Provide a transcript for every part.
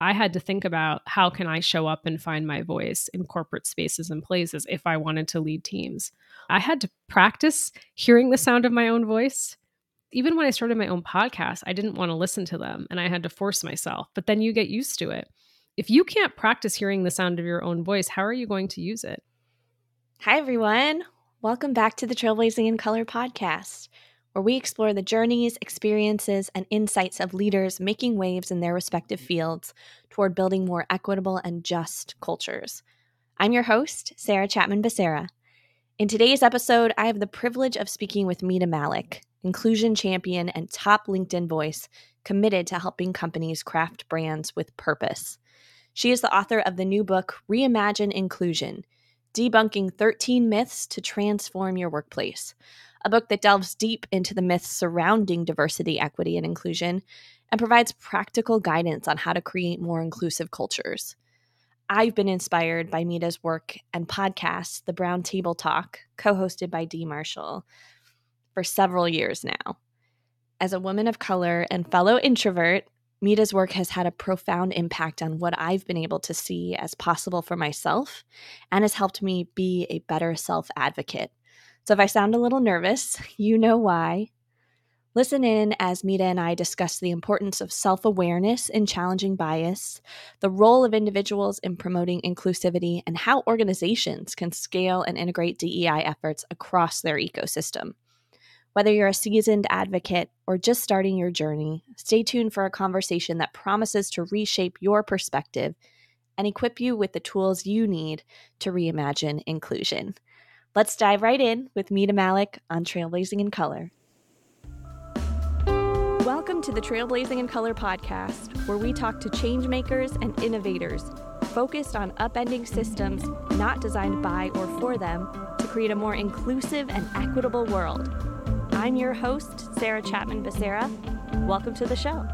I had to think about how can I show up and find my voice in corporate spaces and places if I wanted to lead teams. I had to practice hearing the sound of my own voice. Even when I started my own podcast, I didn't want to listen to them and I had to force myself. But then you get used to it. If you can't practice hearing the sound of your own voice, how are you going to use it? Hi, everyone. Welcome back to the Trailblazing in Color podcast where we explore the journeys, experiences, and insights of leaders making waves in their respective fields toward building more equitable and just cultures. I'm your host, Sarah Chapman Becerra. In today's episode, I have the privilege of speaking with Mita Mallick, inclusion champion and top LinkedIn voice committed to helping companies craft brands with purpose. She is the author of the new book, Reimagine Inclusion Debunking 13 Myths to Transform Your Workplace a book that delves deep into the myths surrounding diversity, equity, and inclusion and provides practical guidance on how to create more inclusive cultures. I've been inspired by Mita's work and podcast, The Brown Table Talk, co hosted by Dee Marshall, for several years now. As a woman of color and fellow introvert, Mita's work has had a profound impact on what I've been able to see as possible for myself and has helped me be a better self advocate so if I sound a little nervous, you know why. Listen in as Mita and I discuss the importance of self awareness in challenging bias, the role of individuals in promoting inclusivity, and how organizations can scale and integrate DEI efforts across their ecosystem. Whether you're a seasoned advocate or just starting your journey, stay tuned for a conversation that promises to reshape your perspective and equip you with the tools you need to reimagine inclusion. Let's dive right in with Mita Mallick on Trailblazing in Color. Welcome to the Trailblazing in Color podcast, where we talk to changemakers and innovators focused on upending systems not designed by or for them to create a more inclusive and equitable world. I'm your host, Sarah Chapman Becerra. Welcome to the show.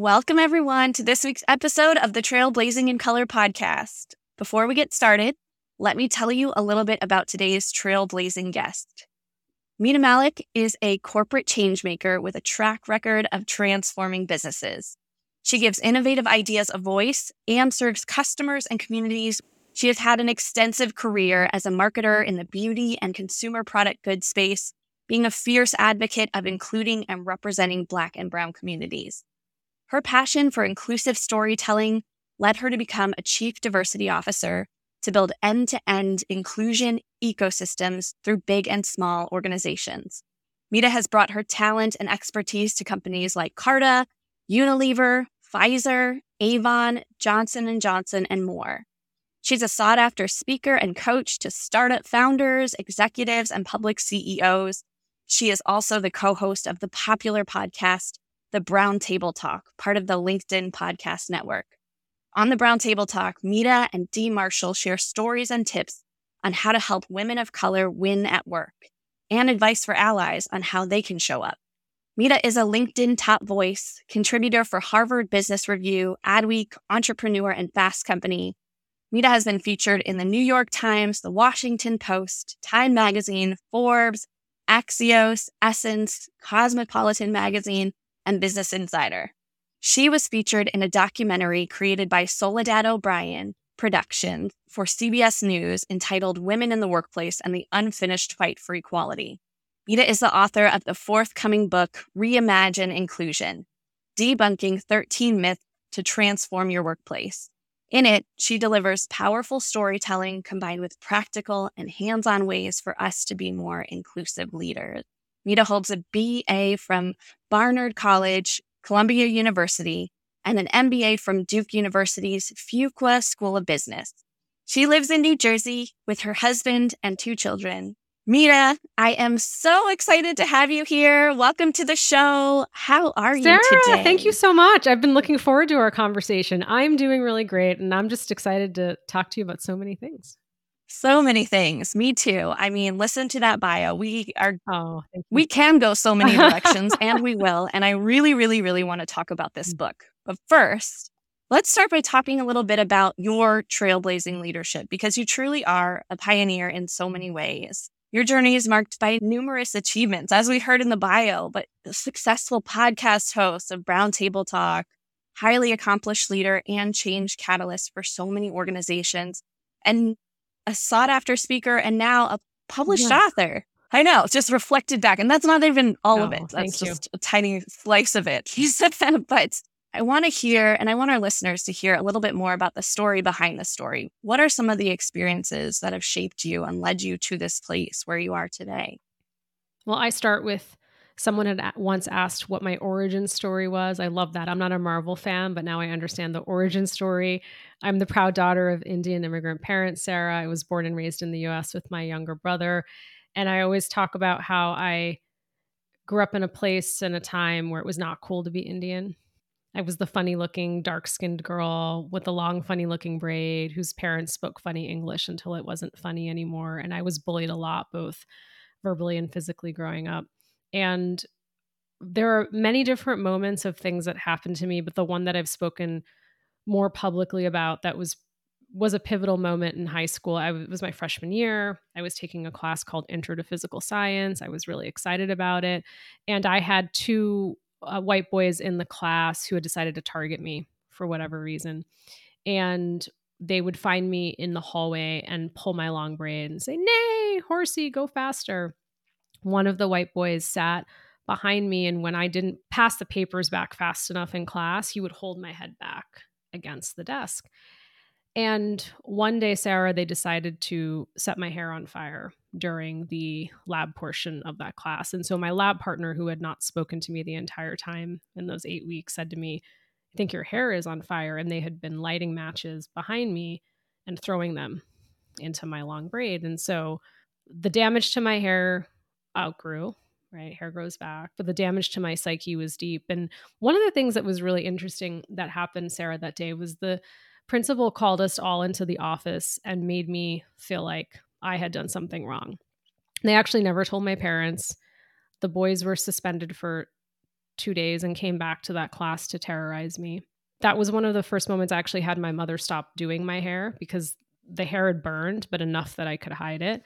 Welcome, everyone, to this week's episode of the Trailblazing in Color podcast. Before we get started, let me tell you a little bit about today's trailblazing guest. Mita Mallick is a corporate changemaker with a track record of transforming businesses. She gives innovative ideas a voice and serves customers and communities. She has had an extensive career as a marketer in the beauty and consumer product goods space, being a fierce advocate of including and representing Black and Brown communities. Her passion for inclusive storytelling led her to become a chief diversity officer to build end to end inclusion ecosystems through big and small organizations. Mita has brought her talent and expertise to companies like Carta, Unilever, Pfizer, Avon, Johnson & Johnson, and more. She's a sought after speaker and coach to startup founders, executives, and public CEOs. She is also the co-host of the popular podcast the Brown Table Talk, part of the LinkedIn podcast network. On the Brown Table Talk, Mita and Dee Marshall share stories and tips on how to help women of color win at work and advice for allies on how they can show up. Mita is a LinkedIn top voice, contributor for Harvard Business Review, Adweek, Entrepreneur, and Fast Company. Mita has been featured in the New York Times, the Washington Post, Time Magazine, Forbes, Axios, Essence, Cosmopolitan Magazine, and Business Insider. She was featured in a documentary created by Soledad O'Brien Productions for CBS News entitled Women in the Workplace and the Unfinished Fight for Equality. Mita is the author of the forthcoming book, Reimagine Inclusion Debunking 13 Myths to Transform Your Workplace. In it, she delivers powerful storytelling combined with practical and hands on ways for us to be more inclusive leaders. Mita holds a BA from Barnard College, Columbia University, and an MBA from Duke University's Fuqua School of Business. She lives in New Jersey with her husband and two children. Mita, I am so excited to have you here. Welcome to the show. How are Sarah, you today? Thank you so much. I've been looking forward to our conversation. I'm doing really great, and I'm just excited to talk to you about so many things. So many things. Me too. I mean, listen to that bio. We are oh, we can go so many directions and we will. And I really, really, really want to talk about this mm. book. But first, let's start by talking a little bit about your trailblazing leadership because you truly are a pioneer in so many ways. Your journey is marked by numerous achievements, as we heard in the bio, but successful podcast host of Brown Table Talk, highly accomplished leader, and change catalyst for so many organizations, and a sought after speaker, and now a published yeah. author. I know, just reflected back. And that's not even all no, of it. Oh, that's just you. a tiny slice of it. but I want to hear, and I want our listeners to hear a little bit more about the story behind the story. What are some of the experiences that have shaped you and led you to this place where you are today? Well, I start with someone had once asked what my origin story was. I love that. I'm not a Marvel fan, but now I understand the origin story. I'm the proud daughter of Indian immigrant parents, Sarah. I was born and raised in the US with my younger brother. And I always talk about how I grew up in a place and a time where it was not cool to be Indian. I was the funny looking, dark skinned girl with the long, funny looking braid whose parents spoke funny English until it wasn't funny anymore. And I was bullied a lot, both verbally and physically growing up. And there are many different moments of things that happened to me, but the one that I've spoken more publicly about that was was a pivotal moment in high school. I w- was my freshman year. I was taking a class called Intro to Physical Science. I was really excited about it, and I had two uh, white boys in the class who had decided to target me for whatever reason. And they would find me in the hallway and pull my long braid and say, Nay, horsey, go faster. One of the white boys sat behind me. And when I didn't pass the papers back fast enough in class, he would hold my head back against the desk. And one day, Sarah, they decided to set my hair on fire during the lab portion of that class. And so my lab partner, who had not spoken to me the entire time in those eight weeks, said to me, I think your hair is on fire. And they had been lighting matches behind me and throwing them into my long braid. And so the damage to my hair outgrew, right? Hair grows back, but the damage to my psyche was deep. And one of the things that was really interesting that happened, Sarah, that day was the principal called us all into the office and made me feel like I had done something wrong. They actually never told my parents. The boys were suspended for two days and came back to that class to terrorize me. That was one of the first moments I actually had my mother stop doing my hair because the hair had burned, but enough that I could hide it.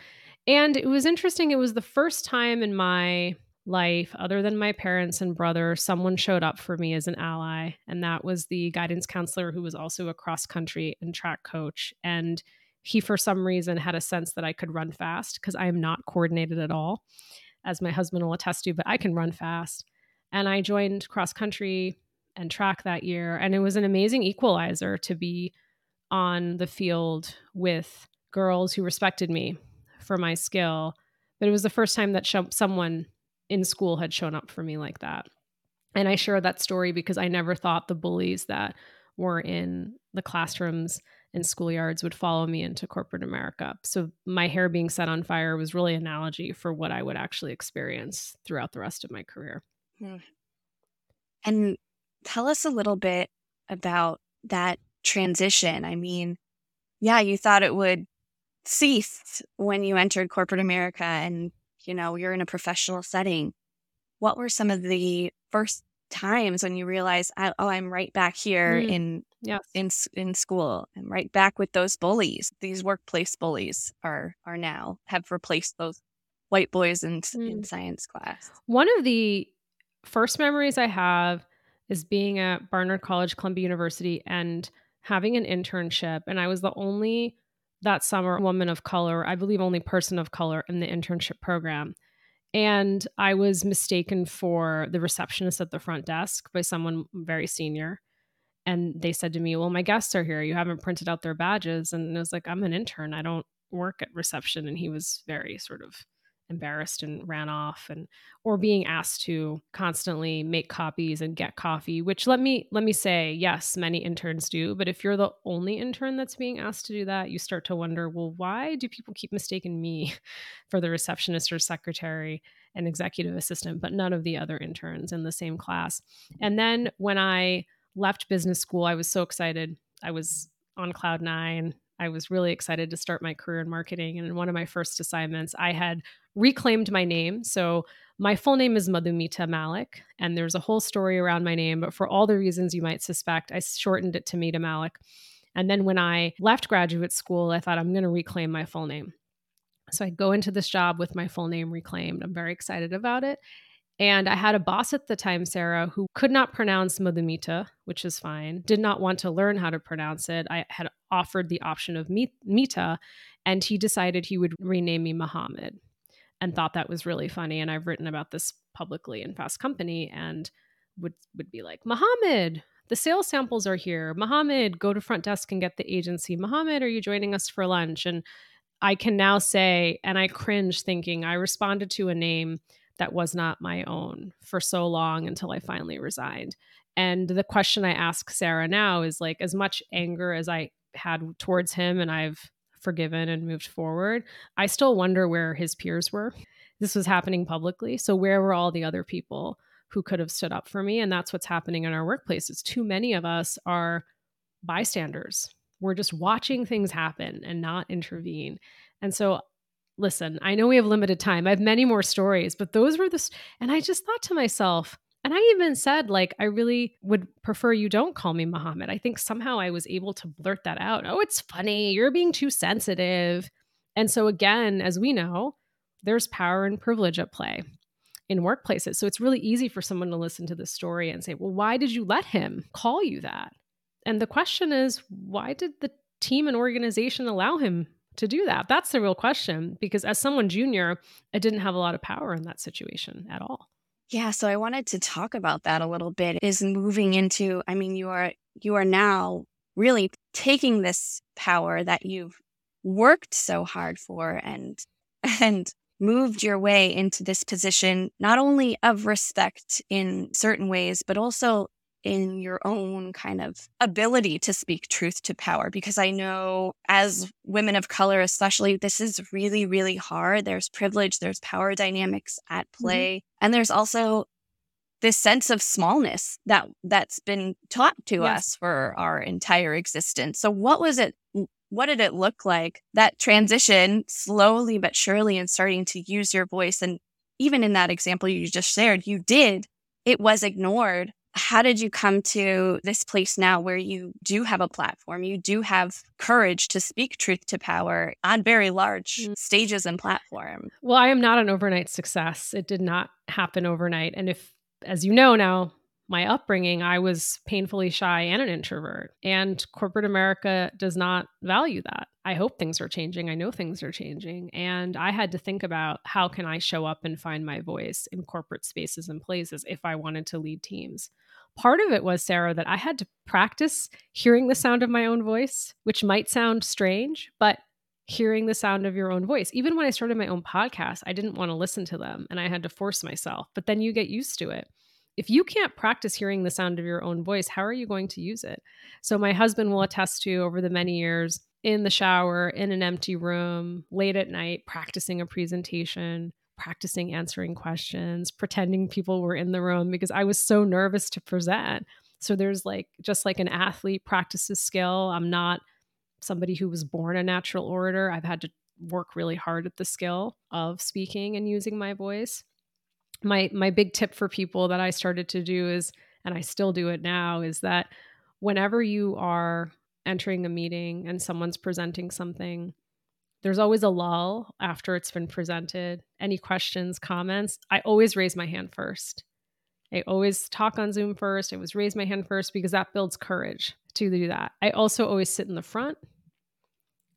And it was interesting. It was the first time in my life, other than my parents and brother, someone showed up for me as an ally. And that was the guidance counselor who was also a cross country and track coach. And he, for some reason, had a sense that I could run fast because I am not coordinated at all, as my husband will attest to, but I can run fast. And I joined cross country and track that year. And it was an amazing equalizer to be on the field with girls who respected me for my skill. But it was the first time that sh- someone in school had shown up for me like that. And I share that story because I never thought the bullies that were in the classrooms and schoolyards would follow me into corporate America. So my hair being set on fire was really analogy for what I would actually experience throughout the rest of my career. And tell us a little bit about that transition. I mean, yeah, you thought it would cease when you entered corporate America and you know, you're in a professional setting. What were some of the first times when you realize, oh, I'm right back here mm. in yes. in in school. I'm right back with those bullies. These workplace bullies are are now have replaced those white boys in mm. in science class. One of the first memories I have is being at Barnard College, Columbia University, and having an internship. And I was the only that summer woman of color, I believe only person of color in the internship program. And I was mistaken for the receptionist at the front desk by someone very senior. And they said to me, Well, my guests are here. You haven't printed out their badges. And I was like, I'm an intern. I don't work at reception. And he was very sort of embarrassed and ran off and or being asked to constantly make copies and get coffee which let me let me say yes many interns do but if you're the only intern that's being asked to do that you start to wonder well why do people keep mistaking me for the receptionist or secretary and executive assistant but none of the other interns in the same class? And then when i left business school i was so excited. I was on cloud 9 I was really excited to start my career in marketing. And in one of my first assignments, I had reclaimed my name. So my full name is Madhumita Mallick, and there's a whole story around my name. But for all the reasons you might suspect, I shortened it to Mita Mallick. And then when I left graduate school, I thought I'm going to reclaim my full name. So I go into this job with my full name reclaimed. I'm very excited about it. And I had a boss at the time, Sarah, who could not pronounce Madhumita, which is fine, did not want to learn how to pronounce it. I had offered the option of Mita, and he decided he would rename me Muhammad and thought that was really funny. And I've written about this publicly in Fast Company and would, would be like, Muhammad, the sales samples are here. Muhammad, go to front desk and get the agency. Muhammad, are you joining us for lunch? And I can now say, and I cringe thinking I responded to a name that was not my own for so long until I finally resigned. And the question I ask Sarah now is like, as much anger as I had towards him and I've forgiven and moved forward, I still wonder where his peers were. This was happening publicly. So, where were all the other people who could have stood up for me? And that's what's happening in our workplaces. Too many of us are bystanders. We're just watching things happen and not intervene. And so listen, I know we have limited time. I have many more stories, but those were the, and I just thought to myself, and I even said, like, I really would prefer you don't call me Muhammad. I think somehow I was able to blurt that out. Oh, it's funny. You're being too sensitive. And so, again, as we know, there's power and privilege at play in workplaces. So it's really easy for someone to listen to this story and say, well, why did you let him call you that? And the question is, why did the team and organization allow him to do that? That's the real question because as someone junior, I didn't have a lot of power in that situation at all. Yeah, so I wanted to talk about that a little bit is moving into I mean you are you are now really taking this power that you've worked so hard for and and moved your way into this position not only of respect in certain ways but also in your own kind of ability to speak truth to power because I know as women of color, especially, this is really, really hard. There's privilege, there's power dynamics at mm-hmm. play, mm-hmm. and there's also this sense of smallness that that's been taught to yes. us for our entire existence. So what was it what did it look like that transition slowly but surely and starting to use your voice and even in that example you just shared you did it was ignored how did you come to this place now where you do have a platform? You do have courage to speak truth to power on very large mm. stages and platform. Well, I am not an overnight success. It did not happen overnight. And if, as you know now, my upbringing, I was painfully shy and an introvert. And corporate America does not value that. I hope things are changing. I know things are changing. And I had to think about how can I show up and find my voice in corporate spaces and places if I wanted to lead teams. Part of it was, Sarah, that I had to practice hearing the sound of my own voice, which might sound strange, but hearing the sound of your own voice. Even when I started my own podcast, I didn't want to listen to them and I had to force myself. But then you get used to it if you can't practice hearing the sound of your own voice, how are you going to use it? So, my husband will attest to over the many years in the shower, in an empty room, late at night, practicing a presentation, practicing answering questions, pretending people were in the room because I was so nervous to present. So, there's like just like an athlete practices skill. I'm not somebody who was born a natural orator. I've had to work really hard at the skill of speaking and using my voice my my big tip for people that I started to do is and I still do it now is that whenever you are entering a meeting and someone's presenting something there's always a lull after it's been presented any questions comments i always raise my hand first i always talk on zoom first i always raise my hand first because that builds courage to do that i also always sit in the front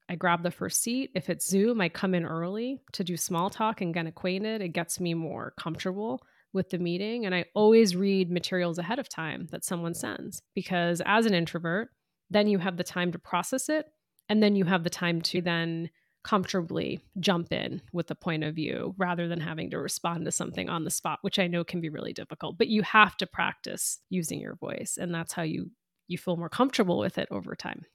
I grab the first seat. If it's Zoom, I come in early to do small talk and get acquainted. It gets me more comfortable with the meeting. And I always read materials ahead of time that someone sends because as an introvert, then you have the time to process it. And then you have the time to then comfortably jump in with a point of view rather than having to respond to something on the spot, which I know can be really difficult. But you have to practice using your voice. And that's how you you feel more comfortable with it over time.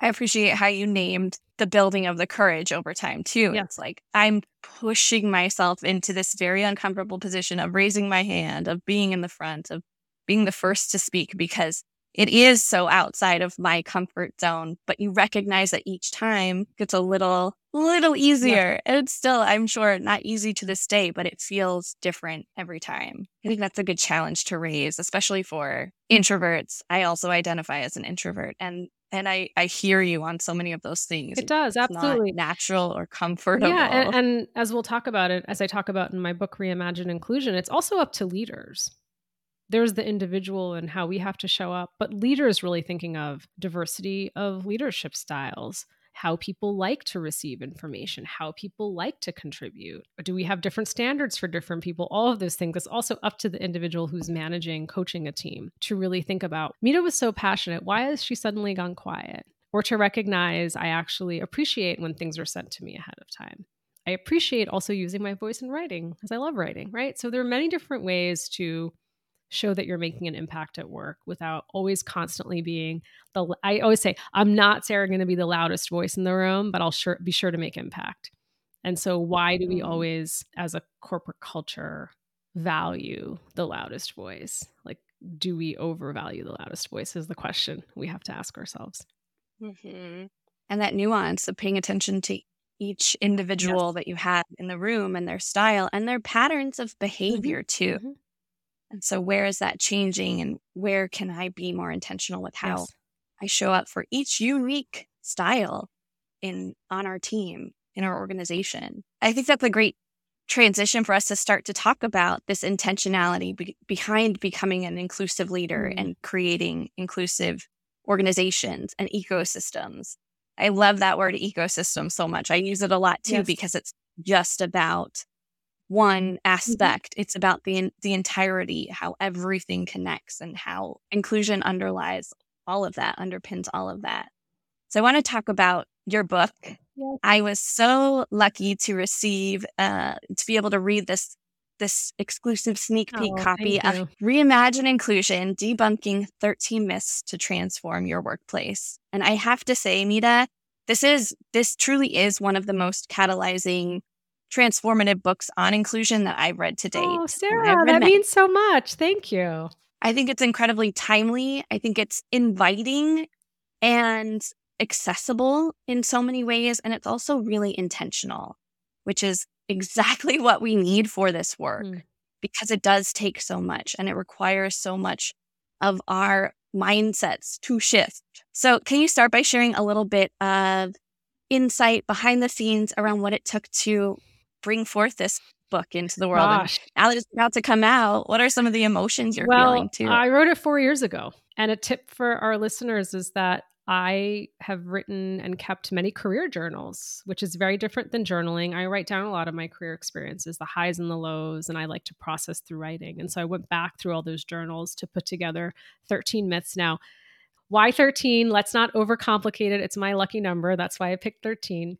I appreciate how you named the building of the courage over time too. Yeah. It's like I'm pushing myself into this very uncomfortable position of raising my hand, of being in the front, of being the first to speak because it is so outside of my comfort zone. But you recognize that each time gets a little, little easier. Yeah. And it's still, I'm sure, not easy to this day, but it feels different every time. I think that's a good challenge to raise, especially for introverts. I also identify as an introvert. And And I, I hear you on so many of those things. It does, absolutely. not natural or comfortable. Yeah, and, and as we'll talk about it, as I talk about in my book, Reimagine Inclusion, it's also up to leaders. There's the individual and how we have to show up, but leaders really thinking of diversity of leadership styles, how people like to receive information, how people like to contribute. Do we have different standards for different people? All of those things. It's also up to the individual who's managing, coaching a team to really think about. Mita was so passionate. Why has she suddenly gone quiet? Or to recognize I actually appreciate when things are sent to me ahead of time. I appreciate also using my voice in writing because I love writing, right? So there are many different ways to show that you're making an impact at work without always constantly being the I always say I'm not Sarah going to be the loudest voice in the room, but I'll sure be sure to make impact. And so why do we mm-hmm. always as a corporate culture value the loudest voice? Like do we overvalue the loudest voice is the question we have to ask ourselves. Mm-hmm. And that nuance of paying attention to each individual yes. that you have in the room and their style and their patterns of mm-hmm. behavior mm-hmm. too. Mm-hmm. And so, where is that changing and where can I be more intentional with how yes. I show up for each unique style in on our team, in our organization? I think that's a great transition for us to start to talk about this intentionality be- behind becoming an inclusive leader mm-hmm. and creating inclusive organizations and ecosystems. I love that word ecosystem so much. I use it a lot too yes. because it's just about one mm-hmm. aspect. Mm-hmm. It's about the the entirety, how everything connects and how inclusion underlies all of that, underpins all of that. So I want to talk about your book. Yes. I was so lucky to receive uh, to be able to read this this exclusive sneak peek oh, copy of Reimagine Inclusion Debunking 13 Myths to Transform Your Workplace. And I have to say, Mita, this is this truly is one of the most catalyzing transformative books on inclusion that I've read to date. Oh, Sarah, that means so much. Thank you. I think it's incredibly timely. I think it's inviting and accessible in so many ways. And it's also really intentional, which is exactly what we need for this work mm. because it does take so much and it requires so much of our mindsets to shift. So, can you start by sharing a little bit of insight behind the scenes around what it took to bring forth this book into the world? Gosh. now that it's about to come out, what are some of the emotions you're well, feeling too? I wrote it four years ago. And a tip for our listeners is that I have written and kept many career journals, which is very different than journaling. I write down a lot of my career experiences, the highs and the lows, and I like to process through writing. And so I went back through all those journals to put together 13 myths. Now, why 13? Let's not overcomplicate it. It's my lucky number. That's why I picked 13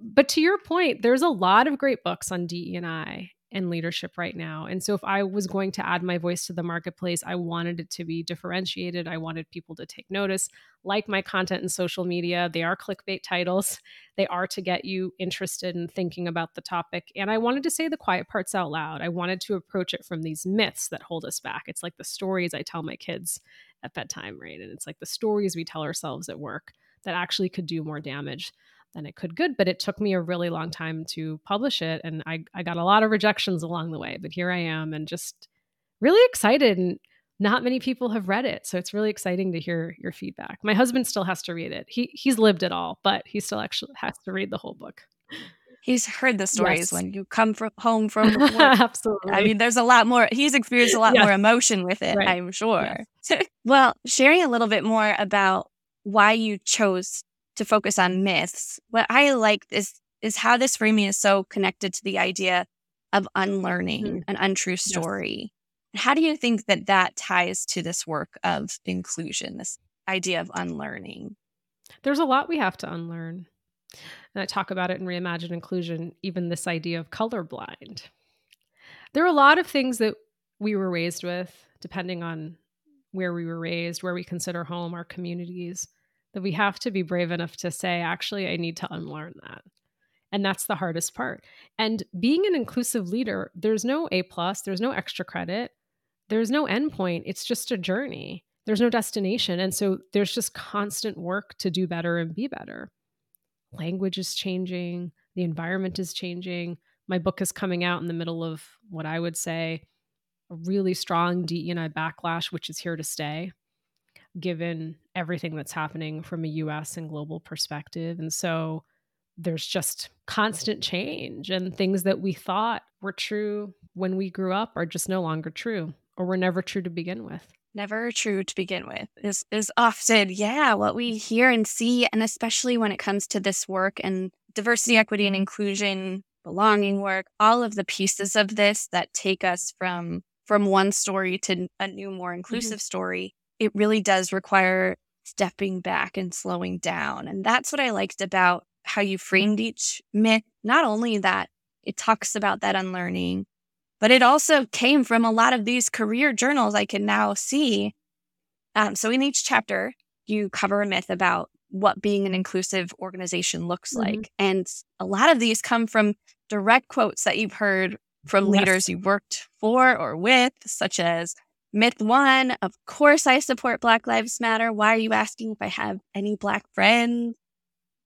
but to your point, there's a lot of great books on DE&I and leadership right now. And so if I was going to add my voice to the marketplace, I wanted it to be differentiated. I wanted people to take notice, like my content in social media. They are clickbait titles. They are to get you interested in thinking about the topic. And I wanted to say the quiet parts out loud. I wanted to approach it from these myths that hold us back. It's like the stories I tell my kids at bedtime, right? And it's like the stories we tell ourselves at work that actually could do more damage than it could good. But it took me a really long time to publish it. And I, I got a lot of rejections along the way. But here I am and just really excited. And not many people have read it. So it's really exciting to hear your feedback. My husband still has to read it. He he's lived it all, but he still actually has to read the whole book. He's heard the stories yes. when you come from home from work. Absolutely. I mean, there's a lot more. He's experienced a lot yes. more emotion with it, right. I'm sure. Yes. well, sharing a little bit more about why you chose to focus on myths. What I like is is how this framing is so connected to the idea of unlearning mm-hmm. an untrue story. Yes. How do you think that that ties to this work of inclusion, this idea of unlearning? There's a lot we have to unlearn. And I talk about it in Reimagine Inclusion, even this idea of colorblind. There are a lot of things that we were raised with, depending on where we were raised, where we consider home, our communities that we have to be brave enough to say, actually, I need to unlearn that. And that's the hardest part. And being an inclusive leader, there's no A plus, there's no extra credit, there's no endpoint. It's just a journey. There's no destination. And so there's just constant work to do better and be better. Language is changing, the environment is changing. My book is coming out in the middle of what I would say a really strong DE&I backlash, which is here to stay given everything that's happening from a US and global perspective. And so there's just constant change and things that we thought were true when we grew up are just no longer true or were never true to begin with never true to begin with is is often yeah what we hear and see and especially when it comes to this work and diversity equity and inclusion belonging work all of the pieces of this that take us from from one story to a new more mm-hmm. inclusive mm-hmm. story it really does require stepping back and slowing down and that's what i liked about how you framed each myth not only that it talks about that unlearning but it also came from a lot of these career journals I can now see. Um, so in each chapter, you cover a myth about what being an inclusive organization looks mm-hmm. like. And a lot of these come from direct quotes that you've heard from yes. leaders you've worked for or with, such as myth one, of course I support Black Lives Matter. Why are you asking if I have any Black friends?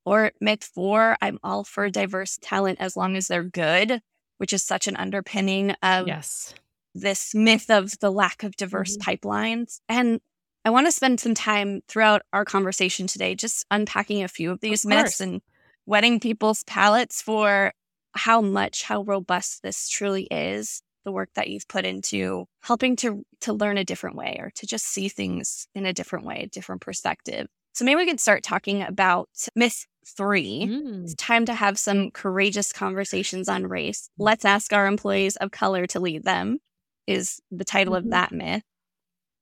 Or myth four, I'm all for diverse talent as long as they're good which is such an underpinning of yes. this myth of the lack of diverse mm-hmm. pipelines. And I want to spend some time throughout our conversation today just unpacking a few of these of myths and whetting people's palates for how much, how robust this truly is. The work that you've put into helping to to learn a different way or to just see things in a different way, a different perspective. So maybe we can start talking about myth three. Mm. It's time to have some courageous conversations on race. Let's ask our employees of color to lead them, is the title mm-hmm. of that myth.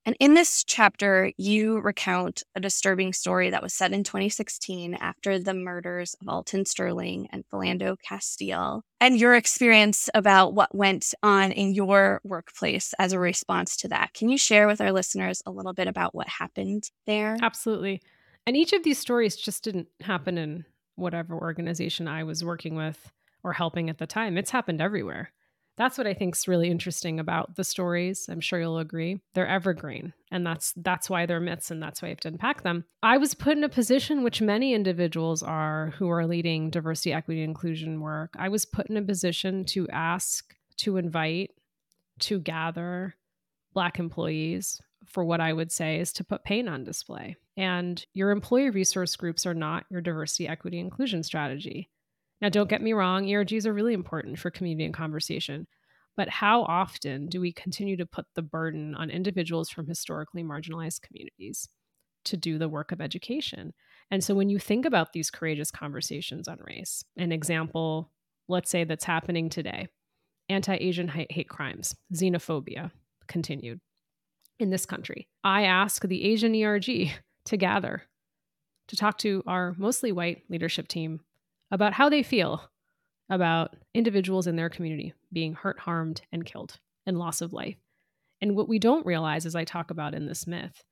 And in this chapter, you recount a disturbing story that was set in 2016 after the murders of Alton Sterling and Philando Castile, and your experience about what went on in your workplace as a response to that. Can you share with our listeners a little bit about what happened there? Absolutely. And each of these stories just didn't happen in whatever organization I was working with or helping at the time. It's happened everywhere. That's what I think is really interesting about the stories. I'm sure you'll agree. They're evergreen, and that's that's why they're myths and that's why I have to unpack them. I was put in a position which many individuals are who are leading diversity, equity, inclusion work. I was put in a position to ask, to invite, to gather black employees for what I would say is to put pain on display. And your employee resource groups are not your diversity, equity, inclusion strategy. Now, don't get me wrong, ERGs are really important for community and conversation. But how often do we continue to put the burden on individuals from historically marginalized communities to do the work of education? And so when you think about these courageous conversations on race, an example, let's say that's happening today anti Asian hate crimes, xenophobia continued in this country. I ask the Asian ERG to gather to talk to our mostly white leadership team about how they feel about individuals in their community being hurt, harmed, and killed and loss of life. And what we don't realize, as I talk about in this myth,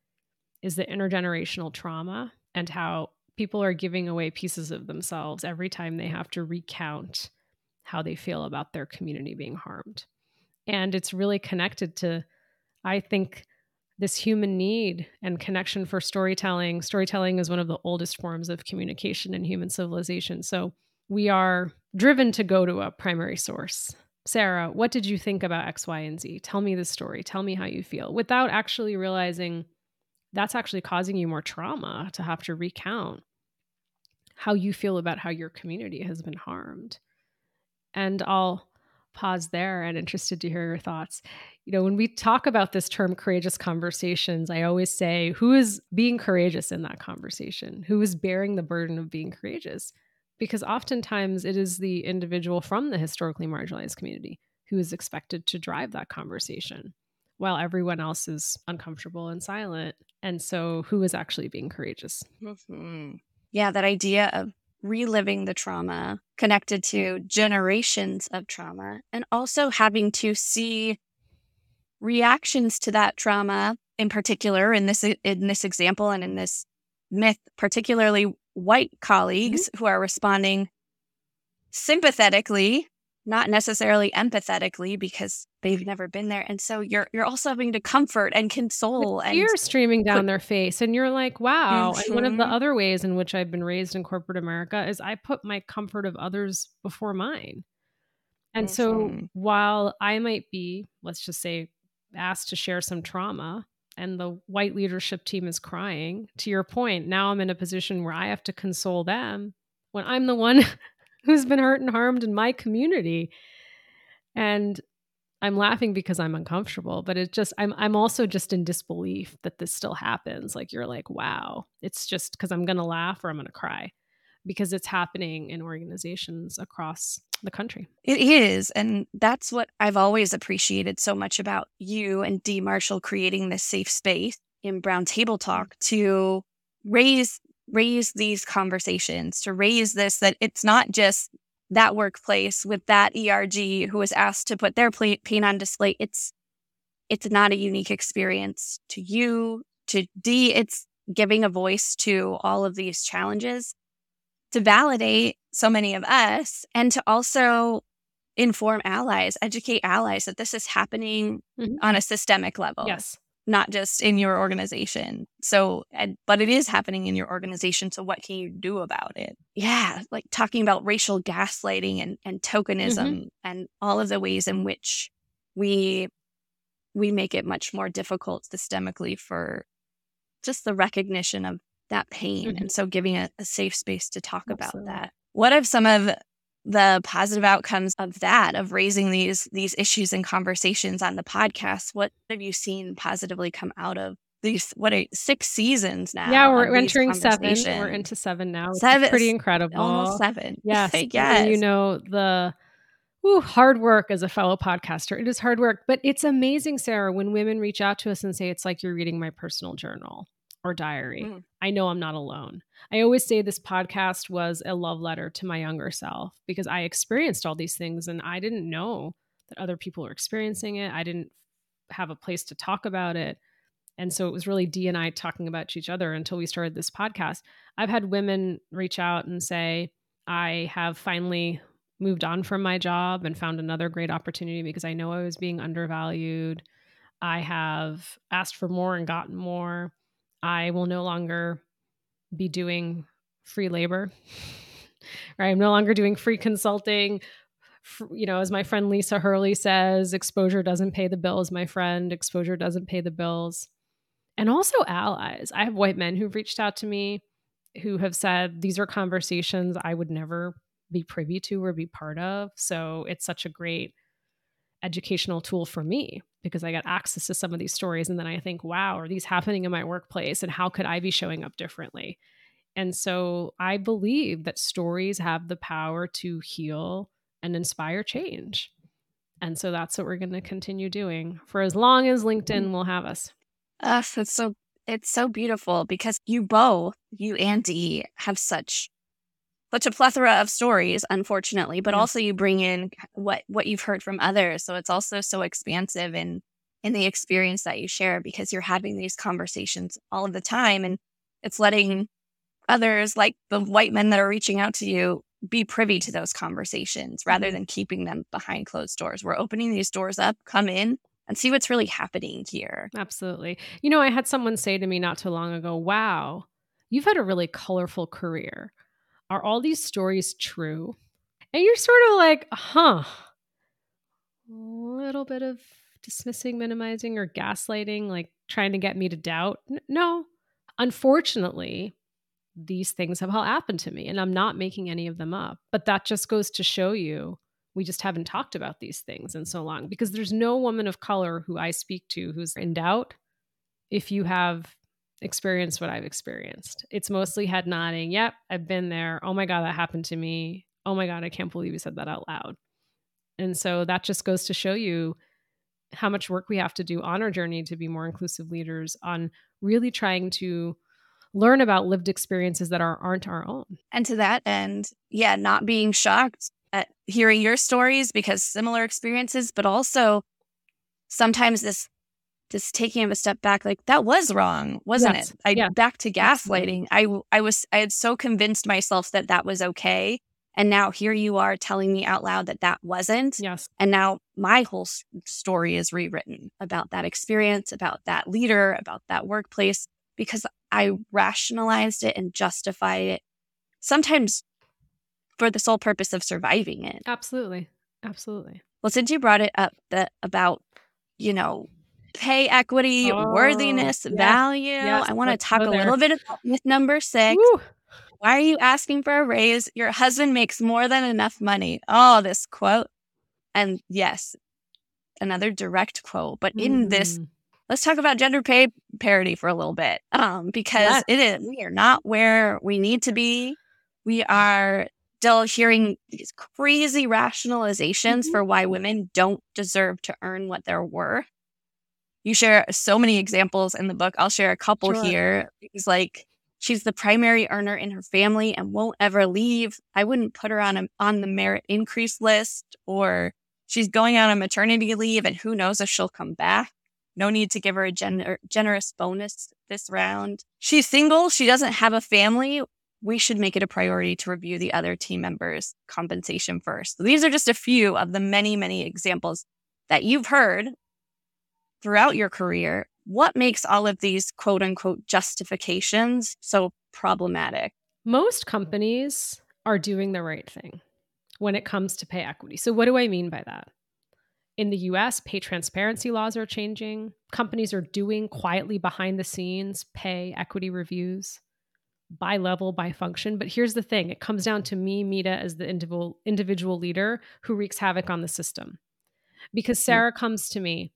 is the intergenerational trauma and how people are giving away pieces of themselves every time they have to recount how they feel about their community being harmed. And it's really connected to, I think, this human need and connection for storytelling. Storytelling is one of the oldest forms of communication in human civilization. So we are driven to go to a primary source. Sarah, what did you think about X, Y, and Z? Tell me the story. Tell me how you feel without actually realizing that's actually causing you more trauma to have to recount how you feel about how your community has been harmed. And I'll pause there and interested to hear your thoughts you know, when we talk about this term courageous conversations, I always say, who is being courageous in that conversation? Who is bearing the burden of being courageous? Because oftentimes it is the individual from the historically marginalized community who is expected to drive that conversation while everyone else is uncomfortable and silent. And so, who is actually being courageous? Mm-hmm. Yeah, that idea of reliving the trauma connected to generations of trauma and also having to see reactions to that trauma in particular in this in this example and in this myth particularly white colleagues mm-hmm. who are responding sympathetically not necessarily empathetically because they've never been there and so you're you're also having to comfort and console and tears streaming down put, their face and you're like wow mm-hmm. and one of the mm-hmm. other ways in which i've been raised in corporate america is i put my comfort of others before mine and mm-hmm. so while i might be let's just say asked to share some trauma and the white leadership team is crying. To your point, now I'm in a position where I have to console them when I'm the one who's been hurt and harmed in my community. And I'm laughing because I'm uncomfortable, but it just I'm I'm also just in disbelief that this still happens. Like you're like, wow. It's just cuz I'm going to laugh or I'm going to cry because it's happening in organizations across the country. It is. And that's what I've always appreciated so much about you and Dee Marshall creating this safe space in Brown Table mm-hmm. Talk to raise raise these conversations, to raise this that it's not just that workplace with that ERG who was asked to put their pain on display. It's it's not a unique experience to you, to Dee. It's giving a voice to all of these challenges to validate so many of us and to also inform allies, educate allies that this is happening mm-hmm. on a systemic level. Yes. Not just in your organization. So, but it is happening in your organization. So, what can you do about it? Yeah. Like talking about racial gaslighting and, and tokenism mm-hmm. and all of the ways in which we we make it much more difficult systemically for just the recognition of that pain. Mm-hmm. And so giving a, a, safe space to talk Absolutely. about that. What are some of the positive outcomes of that, of raising these these issues and conversations on the podcast? What have you seen positively come out of these what are six seasons now? Yeah, we're entering seven. We're into seven now. Seven, pretty incredible. Almost seven. Yes, yes. You know the Ooh, hard work as a fellow podcaster. It is hard work, but it's amazing, Sarah, when women reach out to us and say, it's like you're reading my personal journal or diary. Mm. I know I'm not alone. I always say this podcast was a love letter to my younger self because I experienced all these things and I didn't know that other people were experiencing it. I didn't have a place to talk about it. And so it was really Dee and I talking about each other until we started this podcast. I've had women reach out and say, I have finally moved on from my job and found another great opportunity because I know I was being undervalued. I have asked for more and gotten more. I will no longer be doing free labor. right? I'm no longer doing free consulting. You know, as my friend Lisa Hurley says, exposure doesn't pay the bills, my friend. Exposure doesn't pay the bills. And also allies. I have white men who've reached out to me who have said these are conversations I would never be privy to or be part of. So it's such a great educational tool for me because I got access to some of these stories. And then I think, wow, are these happening in my workplace? And how could I be showing up differently? And so I believe that stories have the power to heal and inspire change. And so that's what we're going to continue doing for as long as LinkedIn will have us. Uh, it's so it's so beautiful because you both, you and Dee, have such such a plethora of stories, unfortunately, but also you bring in what what you've heard from others. So it's also so expansive in in the experience that you share because you're having these conversations all of the time and it's letting others like the white men that are reaching out to you be privy to those conversations rather mm-hmm. than keeping them behind closed doors. We're opening these doors up, come in and see what's really happening here. Absolutely. You know, I had someone say to me not too long ago, "Wow, you've had a really colorful career." Are all these stories true? And you're sort of like, huh, a little bit of dismissing, minimizing, or gaslighting, like trying to get me to doubt. N- no, unfortunately, these things have all happened to me, and I'm not making any of them up. But that just goes to show you we just haven't talked about these things in so long because there's no woman of color who I speak to who's in doubt if you have experienced what I've experienced. It's mostly head nodding. Yep, I've been there. Oh my God, that happened to me. Oh my God, I can't believe you said that out loud. And so that just goes to show you how much work we have to do on our journey to be more inclusive leaders, on really trying to learn about lived experiences that are, aren't our own. And to that end, yeah, not being shocked at hearing your stories because similar experiences, but also sometimes this just taking him a step back, like that was wrong, wasn't yes. it? I yeah. back to gaslighting. I I was I had so convinced myself that that was okay, and now here you are telling me out loud that that wasn't. Yes. And now my whole story is rewritten about that experience, about that leader, about that workplace, because I rationalized it and justified it. Sometimes for the sole purpose of surviving it. Absolutely. Absolutely. Well, since you brought it up that about, you know, pay equity, Oh, worthiness, value. yes, I want to talk a little bit about myth number six. Woo. Why are you asking for a raise? Your husband makes more than enough money. Oh, this quote. And yes, another direct quote. But in this, Mm. let's talk about gender pay parity for a little bit. Um, because Yes. it is we are not where we need to be. We are still hearing these crazy rationalizations Mhm. for why women don't deserve to earn what they're worth. You share so many examples in the book. I'll share a couple Sure. here. It's like she's the primary earner in her family and won't ever leave. I wouldn't put her on a, on the merit increase list or she's going on a maternity leave and who knows if she'll come back. No need to give her a gener- generous bonus this round. She's single. She doesn't have a family. We should make it a priority to review the other team members' compensation first. So these are just a few of the many, many examples that you've heard throughout your career. What makes all of these quote unquote justifications so problematic? Most companies are doing the right thing when it comes to pay equity. So, what do I mean by that? In the US, pay transparency laws are changing. Companies are doing quietly behind the scenes pay equity reviews by level, by function. But here's the thing it comes down to me, Mita, as the individual, individual leader who wreaks havoc on the system. Because hmm. Sarah comes to me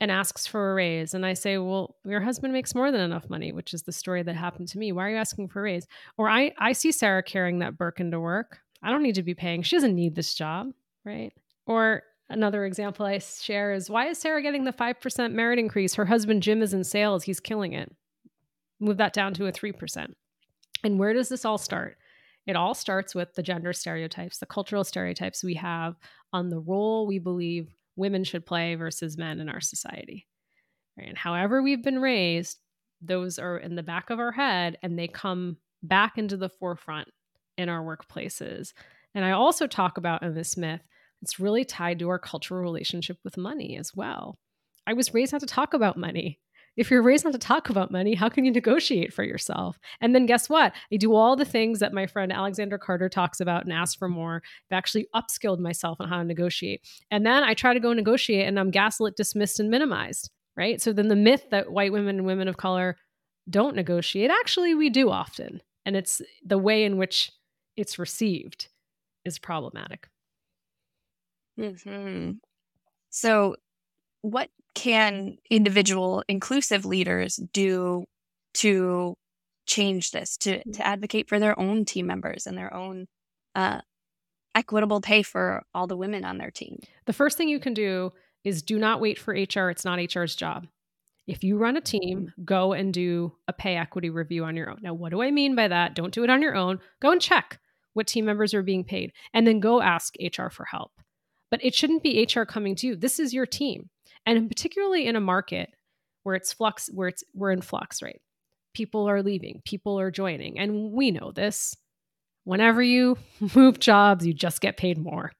and asks for a raise, and I say, Well, your husband makes more than enough money, which is the story that happened to me. Why are you asking for a raise? Or I, I see Sarah carrying that Birkin to work. I don't need to be paying. She doesn't need this job, right? Or another example I share is why is Sarah getting the 5% merit increase? Her husband Jim is in sales. He's killing it. Move that down to a 3%. And where does this all start? It all starts with the gender stereotypes, the cultural stereotypes we have on the role we believe women should play versus men in our society. Right? And however we've been raised, those are in the back of our head and they come back into the forefront in our workplaces. And I also talk about in this myth, it's really tied to our cultural relationship with money as well. I was raised not to talk about money. If you're raised not to talk about money, how can you negotiate for yourself? And then guess what? I do all the things that my friend Alexandra Carter talks about and asks for more. I've actually upskilled myself on how to negotiate. And then I try to go negotiate and I'm gaslit, dismissed, and minimized, right? So then the myth that white women and women of color don't negotiate, actually, we do often. And it's the way in which it's received is problematic. hmm So, what can individual inclusive leaders do to change this, to, to advocate for their own team members and their own uh, equitable pay for all the women on their team? The first thing you can do is do not wait for HR. It's not HR's job. If you run a team, go and do a pay equity review on your own. Now, what do I mean by that? Don't do it on your own. Go and check what team members are being paid and then go ask HR for help. But it shouldn't be HR coming to you. This is your team. And particularly in a market where it's flux, where it's we're in flux, right? People are leaving, people are joining. And we know this. Whenever you move jobs, you just get paid more.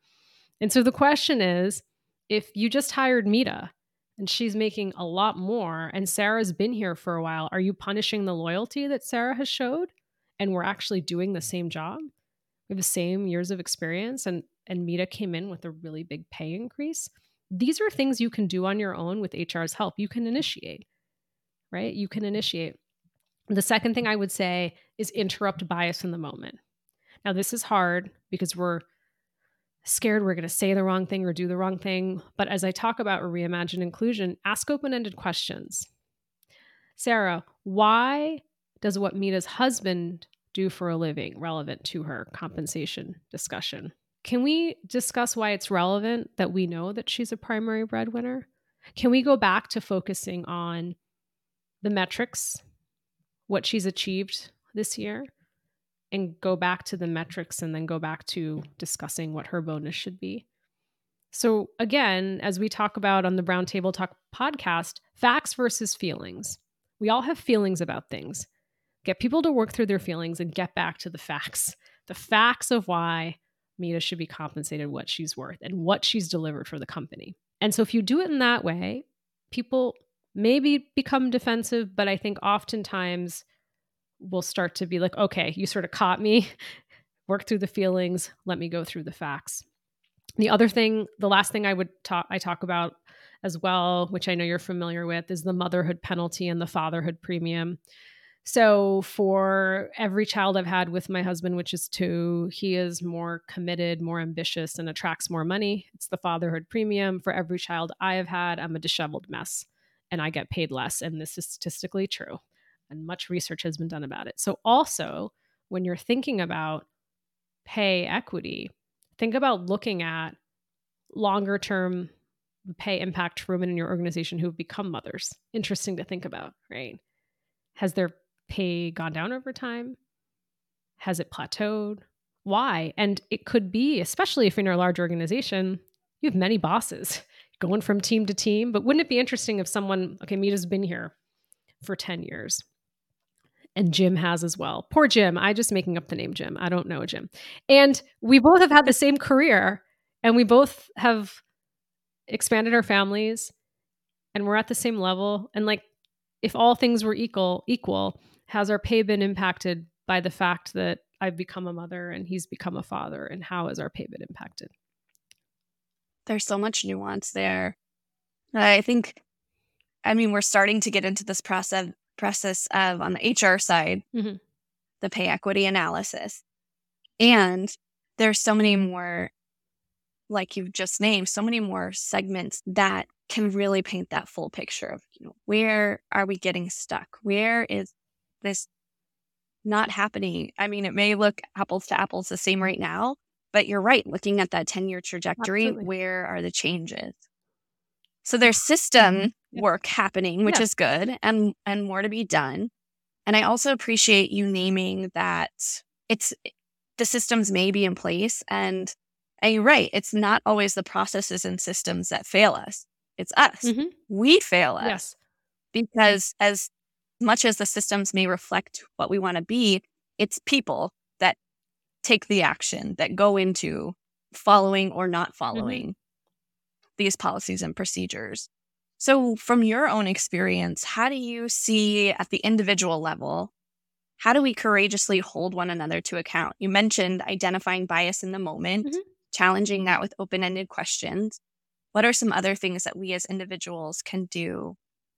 And so the question is if you just hired Mita and she's making a lot more and Sarah's been here for a while, are you punishing the loyalty that Sarah has showed? And we're actually doing the same job. We have the same years of experience and and Mita came in with a really big pay increase. These are things you can do on your own with HR's help. You can initiate, right? You can initiate. The second thing I would say is interrupt bias in the moment. Now, this is hard because we're scared we're going to say the wrong thing or do the wrong thing. But as I talk about reimagine inclusion, ask open ended questions. Sarah, why does what Mita's husband do for a living relevant to her compensation discussion? Can we discuss why it's relevant that we know that she's a primary breadwinner? Can we go back to focusing on the metrics, what she's achieved this year, and go back to the metrics and then go back to discussing what her bonus should be? So, again, as we talk about on the Brown Table Talk podcast, facts versus feelings. We all have feelings about things. Get people to work through their feelings and get back to the facts the facts of why Mita should be compensated what she's worth and what she's delivered for the company. And so if you do it in that way, people maybe become defensive, but I think oftentimes will start to be like, okay, you sort of caught me, work through the feelings, let me go through the facts. The other thing, the last thing I would talk I talk about as well, which I know you're familiar with, is the motherhood penalty and the fatherhood premium. So, for every child I've had with my husband, which is two, he is more committed, more ambitious, and attracts more money. It's the fatherhood premium. For every child I have had, I'm a disheveled mess and I get paid less. And this is statistically true. And much research has been done about it. So, also, when you're thinking about pay equity, think about looking at longer term pay impact for women in your organization who have become mothers. Interesting to think about, right? Has their pay gone down over time? Has it plateaued? Why? And it could be, especially if you're in a large organization, you have many bosses going from team to team. But wouldn't it be interesting if someone, okay, Mita's been here for 10 years and Jim has as well. Poor Jim. I just making up the name Jim. I don't know Jim. And we both have had the same career and we both have expanded our families and we're at the same level. And like if all things were equal, equal, has our pay been impacted by the fact that I've become a mother and he's become a father? And how has our pay been impacted? There's so much nuance there. I think, I mean, we're starting to get into this process process of on the HR side, mm-hmm. the pay equity analysis, and there's so many more, like you've just named, so many more segments that can really paint that full picture of you know where are we getting stuck? Where is this not happening. I mean, it may look apples to apples the same right now, but you're right. Looking at that 10 year trajectory, Absolutely. where are the changes? So there's system mm-hmm. work happening, which yeah. is good and and more to be done. And I also appreciate you naming that it's the systems may be in place and and you're right, it's not always the processes and systems that fail us. It's us. Mm-hmm. We fail us. Yes. Because as much as the systems may reflect what we want to be, it's people that take the action that go into following or not mm-hmm. following mm-hmm. these policies and procedures. So, from your own experience, how do you see at the individual level? How do we courageously hold one another to account? You mentioned identifying bias in the moment, mm-hmm. challenging that with open ended questions. What are some other things that we as individuals can do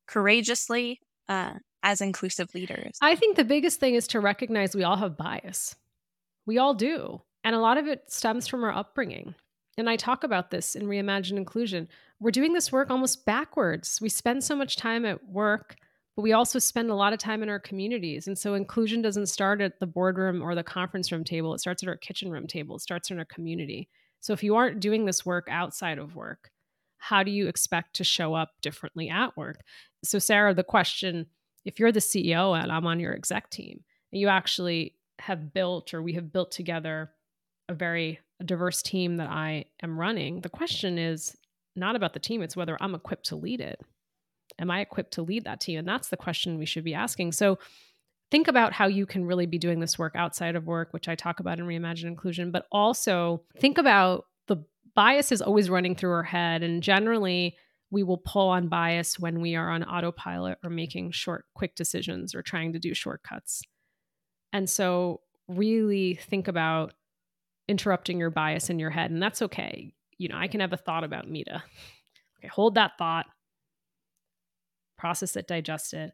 courageously uh, as inclusive leaders? I think the biggest thing is to recognize we all have bias. We all do. And a lot of it stems from our upbringing. And I talk about this in Reimagine Inclusion. We're doing this work almost backwards. We spend so much time at work, but we also spend a lot of time in our communities. And so inclusion doesn't start at the boardroom or the conference room table, it starts at our kitchen room table, it starts in our community. So if you aren't doing this work outside of work, how do you expect to show up differently at work? So, Sarah, the question if you're the CEO and I'm on your exec team, and you actually have built or we have built together a very diverse team that I am running, the question is not about the team, it's whether I'm equipped to lead it. Am I equipped to lead that team? And that's the question we should be asking. So think about how you can really be doing this work outside of work, which I talk about in Reimagine Inclusion, but also think about the bias is always running through our head. And generally, we will pull on bias when we are on autopilot or making short, quick decisions or trying to do shortcuts. And so, really think about interrupting your bias in your head. And that's okay. You know, I can have a thought about Mita. Okay, hold that thought, process it, digest it.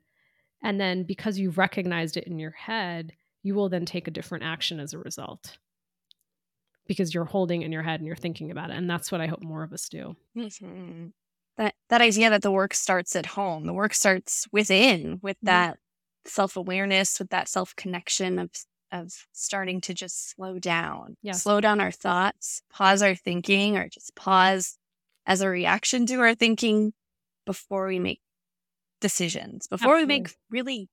And then, because you've recognized it in your head, you will then take a different action as a result because you're holding in your head and you're thinking about it. And that's what I hope more of us do. Mm-hmm that that idea that the work starts at home the work starts within with mm-hmm. that self-awareness with that self-connection of of starting to just slow down slow down our thoughts pause our thinking or just pause as a reaction to our thinking before we make decisions before absolutely. we make really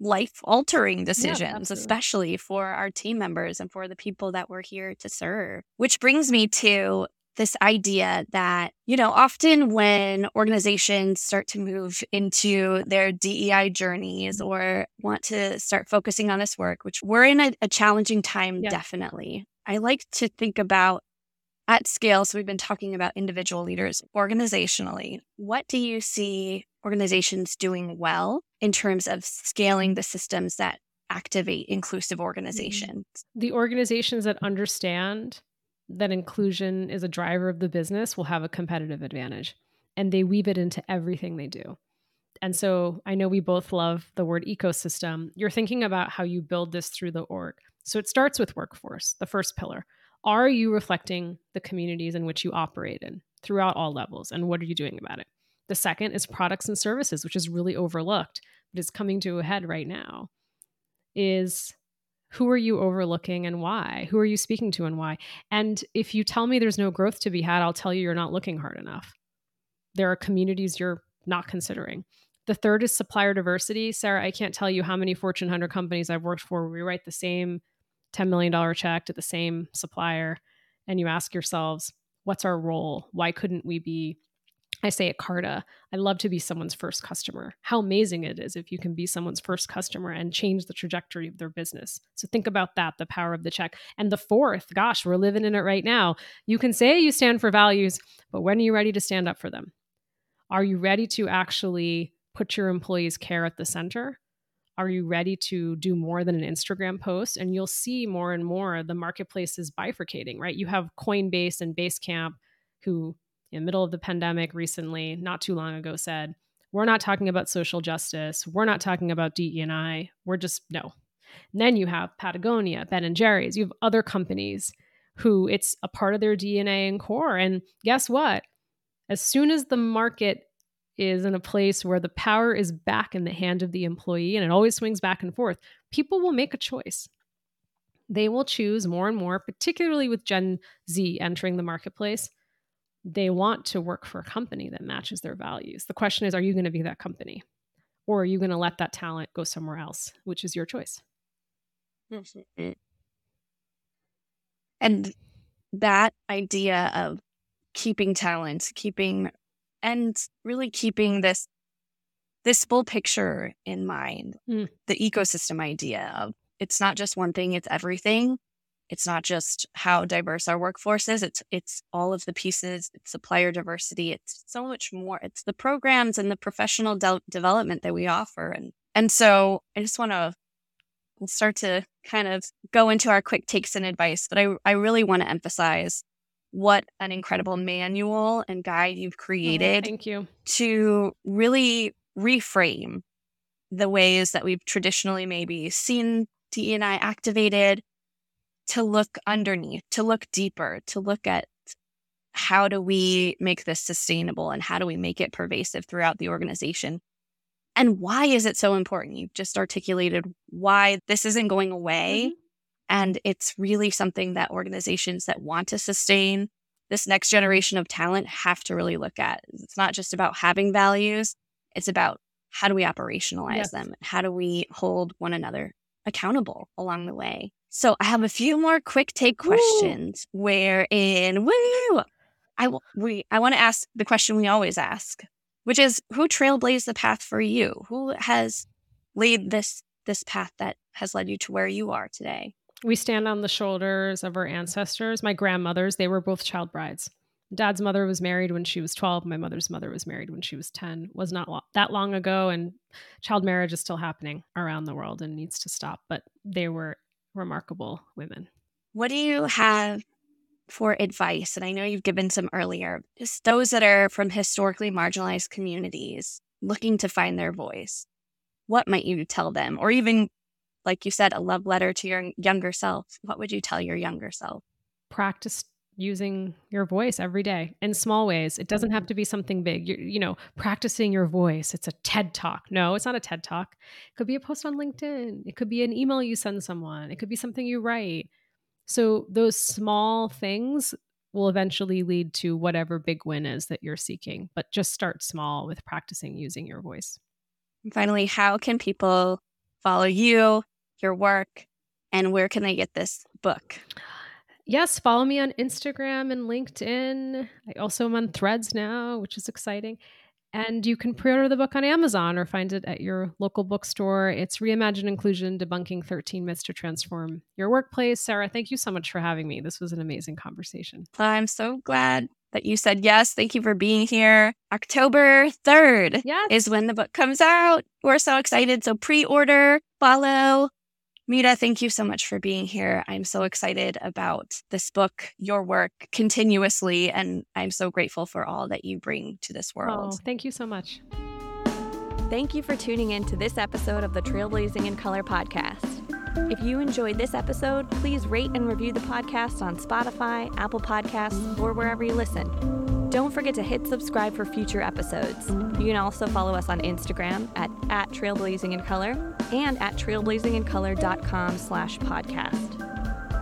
life altering decisions yeah, especially for our team members and for the people that we're here to serve which brings me to this idea that, you know, often when organizations start to move into their DEI journeys or want to start focusing on this work, which we're in a, a challenging time, yeah. definitely. I like to think about at scale. So we've been talking about individual leaders organizationally. What do you see organizations doing well in terms of scaling the systems that activate inclusive mm-hmm. organizations? The organizations that understand that inclusion is a driver of the business will have a competitive advantage. and they weave it into everything they do. And so I know we both love the word ecosystem. You're thinking about how you build this through the org. So it starts with workforce, the first pillar. Are you reflecting the communities in which you operate in throughout all levels? And what are you doing about it? The second is products and services, which is really overlooked, but is coming to a head right now. Is who are you overlooking and why? Who are you speaking to and why? And if you tell me there's no growth to be had, I'll tell you you're not looking hard enough. There are communities you're not considering. The third is supplier diversity. Sarah, I can't tell you how many Fortune 100 companies I've worked for where we write the same $10 million check to the same supplier, and you ask yourselves, what's our role? Why couldn't we be I say at Carta, I love to be someone's first customer. How amazing it is if you can be someone's first customer and change the trajectory of their business. So think about that, the power of the check. And the fourth, gosh, we're living in it right now. You can say you stand for values, but when are you ready to stand up for them? Are you ready to actually put your employees' care at the center? Are you ready to do more than an Instagram post? And you'll see more and more the marketplace is bifurcating, right? You have Coinbase and Basecamp who in the middle of the pandemic recently, not too long ago, said, we're not talking about social justice. We're not talking about DE&I. We're just, no. And then you have Patagonia, Ben and Jerry's. You have other companies who it's a part of their DNA and core. And guess what? As soon as the market is in a place where the power is back in the hand of the employee and it always swings back and forth, people will make a choice. They will choose more and more, particularly with Gen Z entering the marketplace, they want to work for a company that matches their values. The question is, are you going to be that company? Or are you going to let that talent go somewhere else, which is your choice? And that idea of keeping talent, keeping and really keeping this this full picture in mind, mm. the ecosystem idea of it's not just one thing, it's everything it's not just how diverse our workforce is it's it's all of the pieces it's supplier diversity it's so much more it's the programs and the professional de- development that we offer and and so i just want to start to kind of go into our quick takes and advice but i i really want to emphasize what an incredible manual and guide you've oh, created oh, thank you. to really reframe the ways that we've traditionally maybe seen DE&I activated to look underneath, to look deeper, to look at how do we make this sustainable and how do we make it pervasive throughout the organization? And why is it so important? You've just articulated why this isn't going away. Mm-hmm. And it's really something that organizations that want to sustain this next generation of talent have to really look at. It's not just about having values, it's about how do we operationalize yes. them? How do we hold one another accountable along the way? So I have a few more quick take questions wherein woo I we I want to ask the question we always ask, which is who trailblazed the path for you? Who has laid this this path that has led you to where you are today? We stand on the shoulders of our ancestors. My grandmothers, they were both child brides. Dad's mother was married when she was 12. My mother's mother was married when she was 10. Was not lo- that long ago and child marriage is still happening around the world and needs to stop, but they were remarkable women. What do you have for advice? And I know you've given some earlier, just those that are from historically marginalized communities looking to find their voice. What might you tell them? Or even, like you said, a love letter to your younger self. What would you tell your younger self? Practice using your voice every day in small ways. It doesn't have mm-hmm. to be something big. you you know, practicing your voice. It's a TED talk. No, it's not a TED talk. It could be a post on LinkedIn. It could be an email you send someone. It could be something you write. So those small things will eventually lead to whatever big win is that you're seeking. But just start small with practicing using your voice. And finally, how can people follow you, your work, and where can they get this book? Yes, follow me on Instagram and LinkedIn. I also am on Threads now, which is exciting. And you can pre order the book on Amazon or find it at your local bookstore. It's Reimagine Inclusion Debunking 13 Myths to Transform Your Workplace. Sarah, thank you so much for having me. This was an amazing conversation. I'm so glad that you said yes. Thank you for being here. October 3rd yes. is when the book comes out. We're so excited. So pre order, follow, Mita, thank you so much for being here. I'm so excited about this book, your work continuously, and I'm so grateful for all that you bring to this world. Oh, thank you so much. Thank you for tuning in to this episode of the Trailblazing in Color podcast. If you enjoyed this episode, please rate and review the podcast on Spotify, Apple Podcasts, or wherever you listen. Don't forget to hit subscribe for future episodes. You can also follow us on Instagram at, at Trailblazing and at trailblazingincolor.com slash podcast.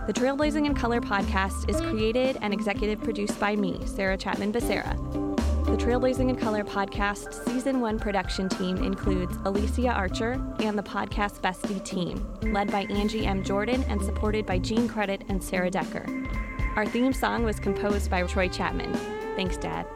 The Trailblazing in Color podcast is created and executive produced by me, Sarah Chapman Becerra. The Trailblazing in Color podcast season one production team includes Alicia Archer and the podcast Bestie team, led by Angie M. Jordan and supported by Gene Credit and Sarah Decker. Our theme song was composed by Troy Chapman. Thanks, Dad.